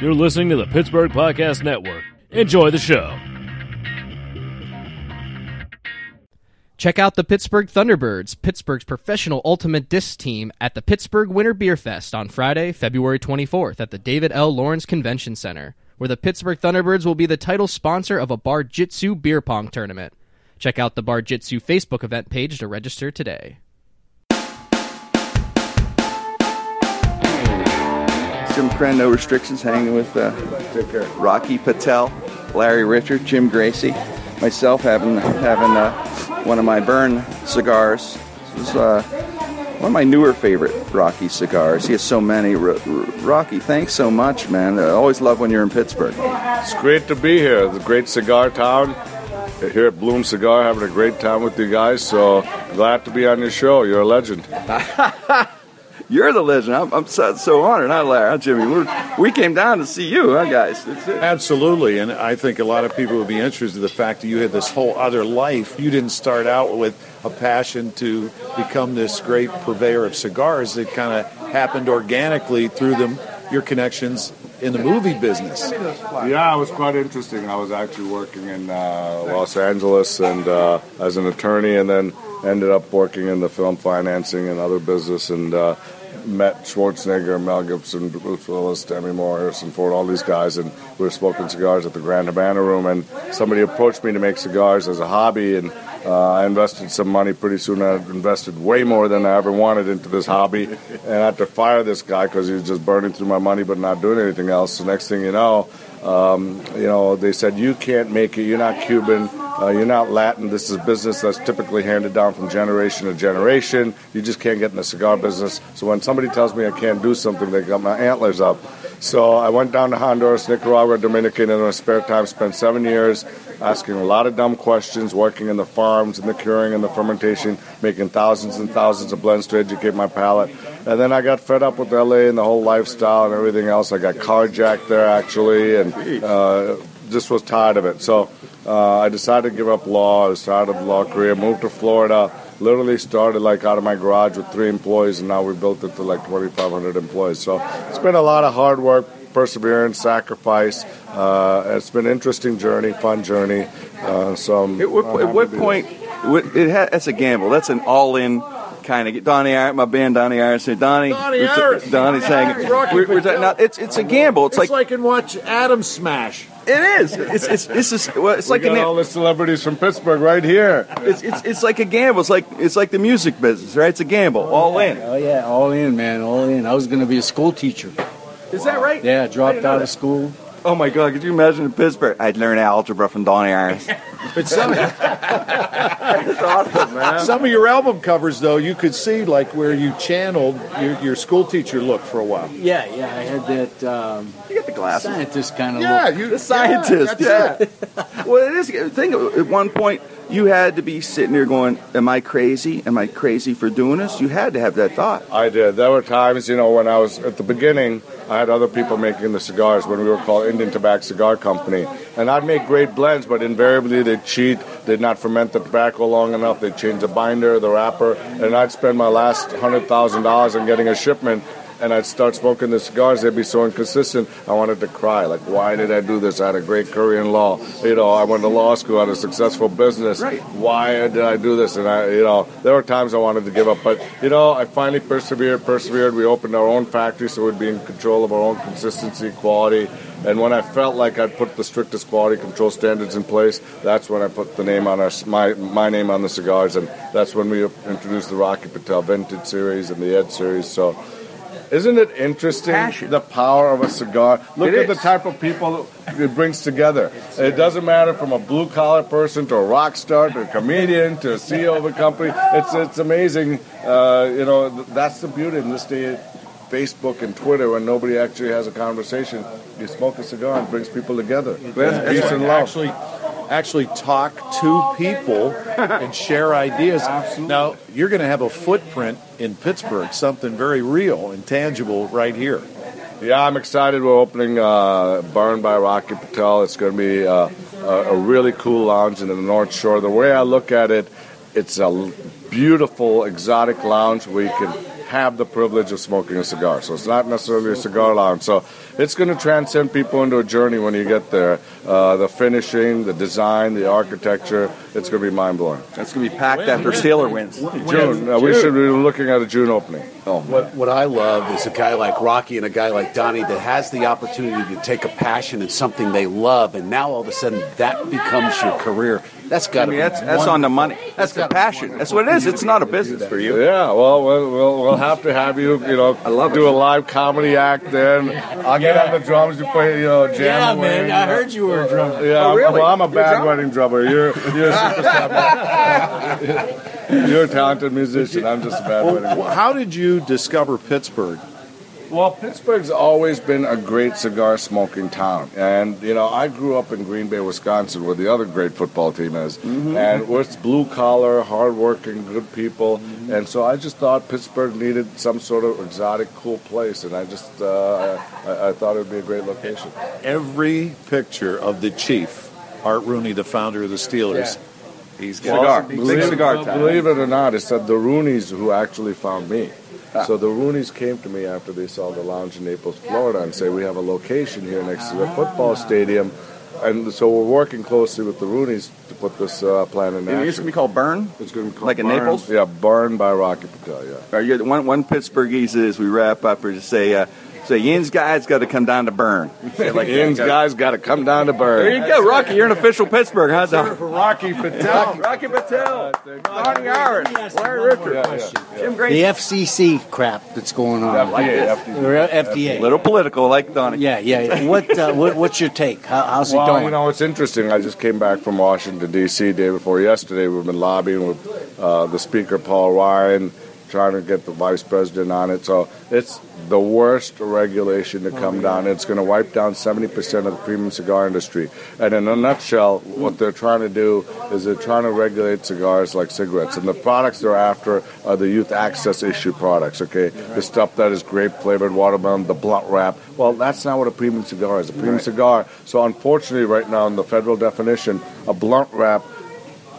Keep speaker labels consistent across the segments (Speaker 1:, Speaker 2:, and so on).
Speaker 1: You're listening to the Pittsburgh Podcast Network. Enjoy the show.
Speaker 2: Check out the Pittsburgh Thunderbirds, Pittsburgh's professional ultimate disc team, at the Pittsburgh Winter Beer Fest on Friday, February 24th at the David L. Lawrence Convention Center, where the Pittsburgh Thunderbirds will be the title sponsor of a Bar Jitsu beer pong tournament. Check out the Bar Jitsu Facebook event page to register today.
Speaker 3: Jim Krenn, no restrictions, hanging with uh, Rocky Patel, Larry Richert, Jim Gracie, myself having having uh, one of my burn cigars. This is uh, one of my newer favorite Rocky cigars. He has so many. R- R- Rocky, thanks so much, man. I always love when you're in Pittsburgh.
Speaker 4: It's great to be here. The great cigar town. Here at Bloom Cigar, having a great time with you guys. So glad to be on your show. You're a legend.
Speaker 3: You're the legend. I'm, I'm so, so honored, huh, Larry? Huh, Jimmy? We're, we came down to see you, huh, guys? That's it.
Speaker 5: Absolutely, and I think a lot of people would be interested in the fact that you had this whole other life. You didn't start out with a passion to become this great purveyor of cigars. It kind of happened organically through them, your connections in the movie business.
Speaker 4: Yeah, it was quite interesting. I was actually working in uh, Los Angeles and uh, as an attorney, and then ended up working in the film financing and other business, and uh, met Schwarzenegger, Mel Gibson, Bruce Willis, Demi Moore, Harrison Ford, all these guys, and we were smoking cigars at the Grand Havana Room, and somebody approached me to make cigars as a hobby, and uh, I invested some money. Pretty soon, I invested way more than I ever wanted into this hobby, and I had to fire this guy because he was just burning through my money but not doing anything else. So next thing you know, um, you know, they said you can't make it. You're not Cuban. Uh, you're not Latin. This is business that's typically handed down from generation to generation. You just can't get in the cigar business. So when somebody tells me I can't do something, they got my antlers up. So I went down to Honduras, Nicaragua, Dominican in my spare time. Spent seven years asking a lot of dumb questions, working in the farms and the curing and the fermentation, making thousands and thousands of blends to educate my palate. And then I got fed up with LA and the whole lifestyle and everything else. I got carjacked there actually, and uh, just was tired of it. So uh, I decided to give up law. I the law career. Moved to Florida. Literally started like out of my garage with three employees, and now we built it to like 2,500 employees. So it's been a lot of hard work, perseverance, sacrifice. Uh, it's been an interesting journey, fun journey. Uh, so I'm,
Speaker 3: At what,
Speaker 4: I'm
Speaker 3: at what point? It, it ha, that's a gamble. That's an all-in kind of. Donnie, Iron, my band, Donnie Iris. Donnie,
Speaker 5: Donnie Iris.
Speaker 3: Donnie's
Speaker 5: Donnie
Speaker 3: saying we're, we're ta-
Speaker 5: Patel.
Speaker 3: now, it's it's a gamble. It's,
Speaker 5: It's
Speaker 3: like,
Speaker 5: like in watch Adam Smash.
Speaker 3: it is. It's it's this is well, it's
Speaker 4: We
Speaker 3: like
Speaker 4: got
Speaker 3: an,
Speaker 4: all the celebrities from Pittsburgh right here.
Speaker 3: it's, it's it's like a gamble. It's like it's like the music business, right? It's a gamble, all in.
Speaker 6: Oh yeah, all in, man, all in. I was going to be a school teacher.
Speaker 3: Is that right?
Speaker 6: Yeah, dropped out of school.
Speaker 3: Oh my God! Could you imagine in Pittsburgh? I'd learn algebra from Donnie Iris.
Speaker 5: But some,
Speaker 3: That's awesome, man.
Speaker 5: some of your album covers, though, you could see like where you channeled your, your school teacher look for a while.
Speaker 6: Yeah, yeah, I had that um,
Speaker 3: You got the glasses.
Speaker 6: scientist kind of look.
Speaker 5: Yeah,
Speaker 6: look.
Speaker 5: you
Speaker 3: The scientist,
Speaker 5: yeah.
Speaker 3: yeah.
Speaker 5: that's it.
Speaker 3: Well, it is. Think at one point you had to be sitting there going, "Am I crazy? Am I crazy for doing this?" You had to have that thought.
Speaker 4: I did. There were times, you know, when I was at the beginning, I had other people making the cigars when we were called Indian Tobacco Cigar Company. And I'd make great blends, but invariably they'd cheat. They'd not ferment the tobacco long enough. They'd change the binder, the wrapper. And I'd spend my last $100,000 on getting a shipment. And I'd start smoking the cigars. They'd be so inconsistent. I wanted to cry. Like, why did I do this? I had a great career in law. You know, I went to law school, I had a successful business.
Speaker 3: Right.
Speaker 4: Why did I do this? And I, you know, there were times I wanted to give up, but you know, I finally persevered. Persevered. We opened our own factory, so we'd be in control of our own consistency, quality. And when I felt like I'd put the strictest quality control standards in place, that's when I put the name on our my my name on the cigars, and that's when we introduced the Rocky Patel Vintage Series and the Edge Series. So. Isn't it interesting
Speaker 3: Passion.
Speaker 4: the power of a cigar? Look
Speaker 3: It
Speaker 4: at the type of people it brings together. It doesn't matter from a blue collar person to a rock star to a comedian to a CEO of a company. It's it's amazing. Uh, you know that's the beauty in this day. Facebook and Twitter, when nobody actually has a conversation, you smoke a cigar and it brings people together. Peace and love.
Speaker 5: Actually, actually talk to people and share ideas. Now, you're going to have a footprint in Pittsburgh, something very real and tangible right here.
Speaker 4: Yeah, I'm excited. We're opening uh, Burn by Rocky Patel. It's going to be uh, a, a really cool lounge in the North Shore. The way I look at it, it's a beautiful, exotic lounge where you can have the privilege of smoking a cigar. So it's not necessarily a cigar lounge. So it's going to transcend people into a journey when you get there. Uh, the finishing, the design, the architecture, it's going to be mind blowing.
Speaker 3: That's going to be packed after Steeler wins.
Speaker 4: June, uh, we should be looking at a June opening.
Speaker 3: Oh,
Speaker 7: What, what I love is a guy like Rocky and a guy like Donnie that has the opportunity to take a passion and something they love, and now all of a sudden that becomes your career. That's got
Speaker 3: I
Speaker 7: to
Speaker 3: mean,
Speaker 7: be
Speaker 3: that's that's on the money. That's the passion. That's what it is. It's not a business for you.
Speaker 4: Yeah, well, we'll, we'll, we'll have to have you, you know,
Speaker 3: I love
Speaker 4: do
Speaker 3: it.
Speaker 4: a live comedy act then. I'll get on the drums, you play, you know, jam
Speaker 7: Yeah,
Speaker 4: away,
Speaker 7: man,
Speaker 4: you
Speaker 7: I heard you were a oh, drummer.
Speaker 4: Yeah,
Speaker 3: Oh,
Speaker 4: I'm-
Speaker 3: really?
Speaker 4: well, I'm a
Speaker 3: You're
Speaker 4: bad
Speaker 3: drummer?
Speaker 4: wedding drummer. You're, you're a superstar. you're a talented musician. I'm just a bad wedding drummer.
Speaker 5: How did you discover Pittsburgh?
Speaker 4: Well, Pittsburgh's always been a great cigar smoking town. And, you know, I grew up in Green Bay, Wisconsin, where the other great football team is. And where it's blue collar, hardworking, good people. And so I just thought Pittsburgh needed some sort of exotic, cool place. And I just, uh, I, I thought it would be a great location.
Speaker 5: Every picture of the chief, Art Rooney, the founder of the Steelers, he's got
Speaker 3: Cigar.
Speaker 4: Believe,
Speaker 3: Big cigar time.
Speaker 4: believe it or not, it said the Rooneys who actually found me. So the Rooneys came to me after they saw the lounge in Naples, Florida, and say we have a location here next to the football stadium, and so we're working closely with the Rooneys to put this uh, plan in action.
Speaker 3: It's going to be called Burn.
Speaker 4: It's going to be called
Speaker 3: like in Naples?
Speaker 4: Yeah, Burn by Rocky Patel. Yeah.
Speaker 3: Or you, one one Pittsburghese is we wrap up or just say uh, say Yin's guy's got to come down to Burn. Like Yin's
Speaker 4: guy's got to come down to Burn.
Speaker 3: There you go, Rocky. You're an official Pittsburgh, huh? So,
Speaker 4: Rocky Patel.
Speaker 3: Rocky Patel, Donnie Iris, Larry Richert, Jim
Speaker 6: Gray.
Speaker 3: The
Speaker 6: FCC crap that's going on.
Speaker 4: FDA, FDA.
Speaker 6: Or FDA.
Speaker 3: Little political, like Donnie.
Speaker 6: Yeah, yeah. What, uh, what what's your take? How, how's it
Speaker 4: Well,
Speaker 6: going?
Speaker 4: you know, it's interesting. I just came back from Washington, D.C. day before yesterday. We've been lobbying with uh, the Speaker, Paul Ryan, trying to get the Vice President on it. So it's the worst regulation to oh, come down. It's going to wipe down 70% of the premium cigar industry. And in a nutshell, what they're trying to do is they're trying to regulate cigars like cigarettes. And the products they're after are the youth access issue products, okay? The stuff that is grape flavored watermelon, the blunt wrap. Well, that's not what a premium cigar is. A premium cigar. So unfortunately, right now in the federal definition, a blunt wrap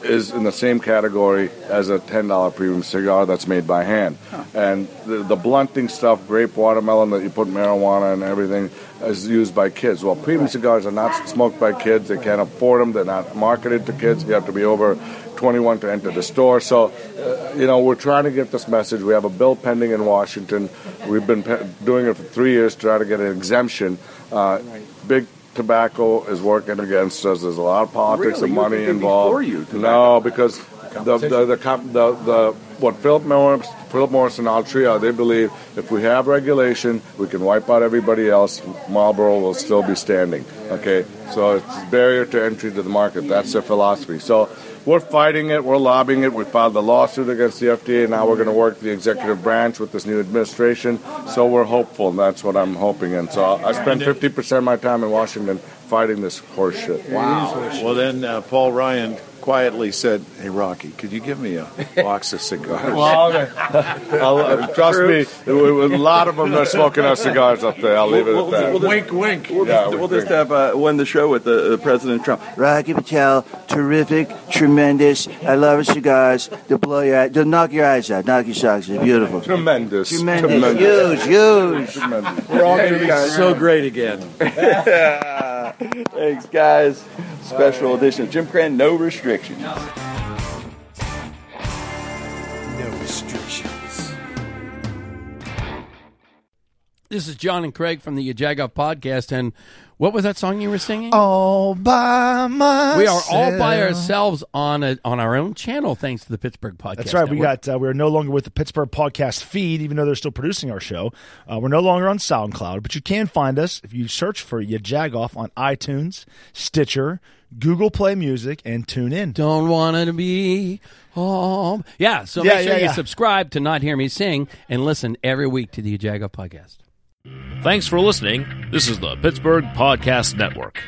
Speaker 4: is in the same category as a ten dollar premium cigar that's made by hand. And the, the blunting stuff, grape watermelon that you put marijuana and everything, is used by kids. Well, premium cigars are not smoked by kids. They can't afford them. They're not marketed to kids. You have to be over 21 to enter the store. So, uh, you know, we're trying to get this message. We have a bill pending in Washington. We've been pe- doing it for three years to try to get an exemption. Uh, Big tobacco is working against us. There's a lot of politics
Speaker 3: Really?
Speaker 4: and money involved.
Speaker 3: before you,
Speaker 4: no, because the the the, comp- the the what Philip Morris, Philip Morris and Altria, they believe if we have regulation, we can wipe out everybody else. Marlboro will still be standing. Okay, so it's barrier to entry to the market. That's their philosophy. So. We're fighting it. We're lobbying it. We filed a lawsuit against the FDA. Now we're going to work the executive branch with this new administration. So we're hopeful, and that's what I'm hoping. And so I spend 50% of my time in Washington fighting this horse shit.
Speaker 5: Well, then uh, Paul Ryan quietly said, "Hey, Rocky, could you give me a box of cigars?"
Speaker 4: Well, okay. I'll, uh, trust me, a lot of them are smoking our cigars up there. I'll leave it at that.
Speaker 5: wink, wink.
Speaker 3: We'll,
Speaker 4: Yeah,
Speaker 3: just,
Speaker 4: we
Speaker 3: we'll just have uh, won the show with uh, President Trump. Rocky Patel, terrific, tremendous. I love his cigars. They'll blow your, eye- they'll knock your eyes out, knock your socks out. Beautiful.
Speaker 4: Tremendous.
Speaker 3: Tremendous, huge, huge.
Speaker 4: Tremendous.
Speaker 5: We're all going to be so great again.
Speaker 3: Thanks, guys. Special edition of Jim Krenn, no restrictions.
Speaker 8: This is John and Craig from the Jagoff podcast. And what was that song you were singing?
Speaker 9: All by myself.
Speaker 8: we are all by ourselves on a, on our own channel, thanks to the Pittsburgh podcast.
Speaker 9: That's right. We got uh, we are no longer with the Pittsburgh podcast feed, even though they're still producing our show. Uh, we're no longer on SoundCloud, but you can find us if you search for Ya Jagoff on iTunes, Stitcher, Google Play Music, and tune in.
Speaker 8: Don't want to be home. Yeah, so
Speaker 9: Yeah,
Speaker 8: make sure
Speaker 9: yeah,
Speaker 8: you
Speaker 9: yeah.
Speaker 8: subscribe to Not Hear Me Sing and listen every week to the Jagoff podcast.
Speaker 1: Thanks for listening. This is the Pittsburgh Podcast Network.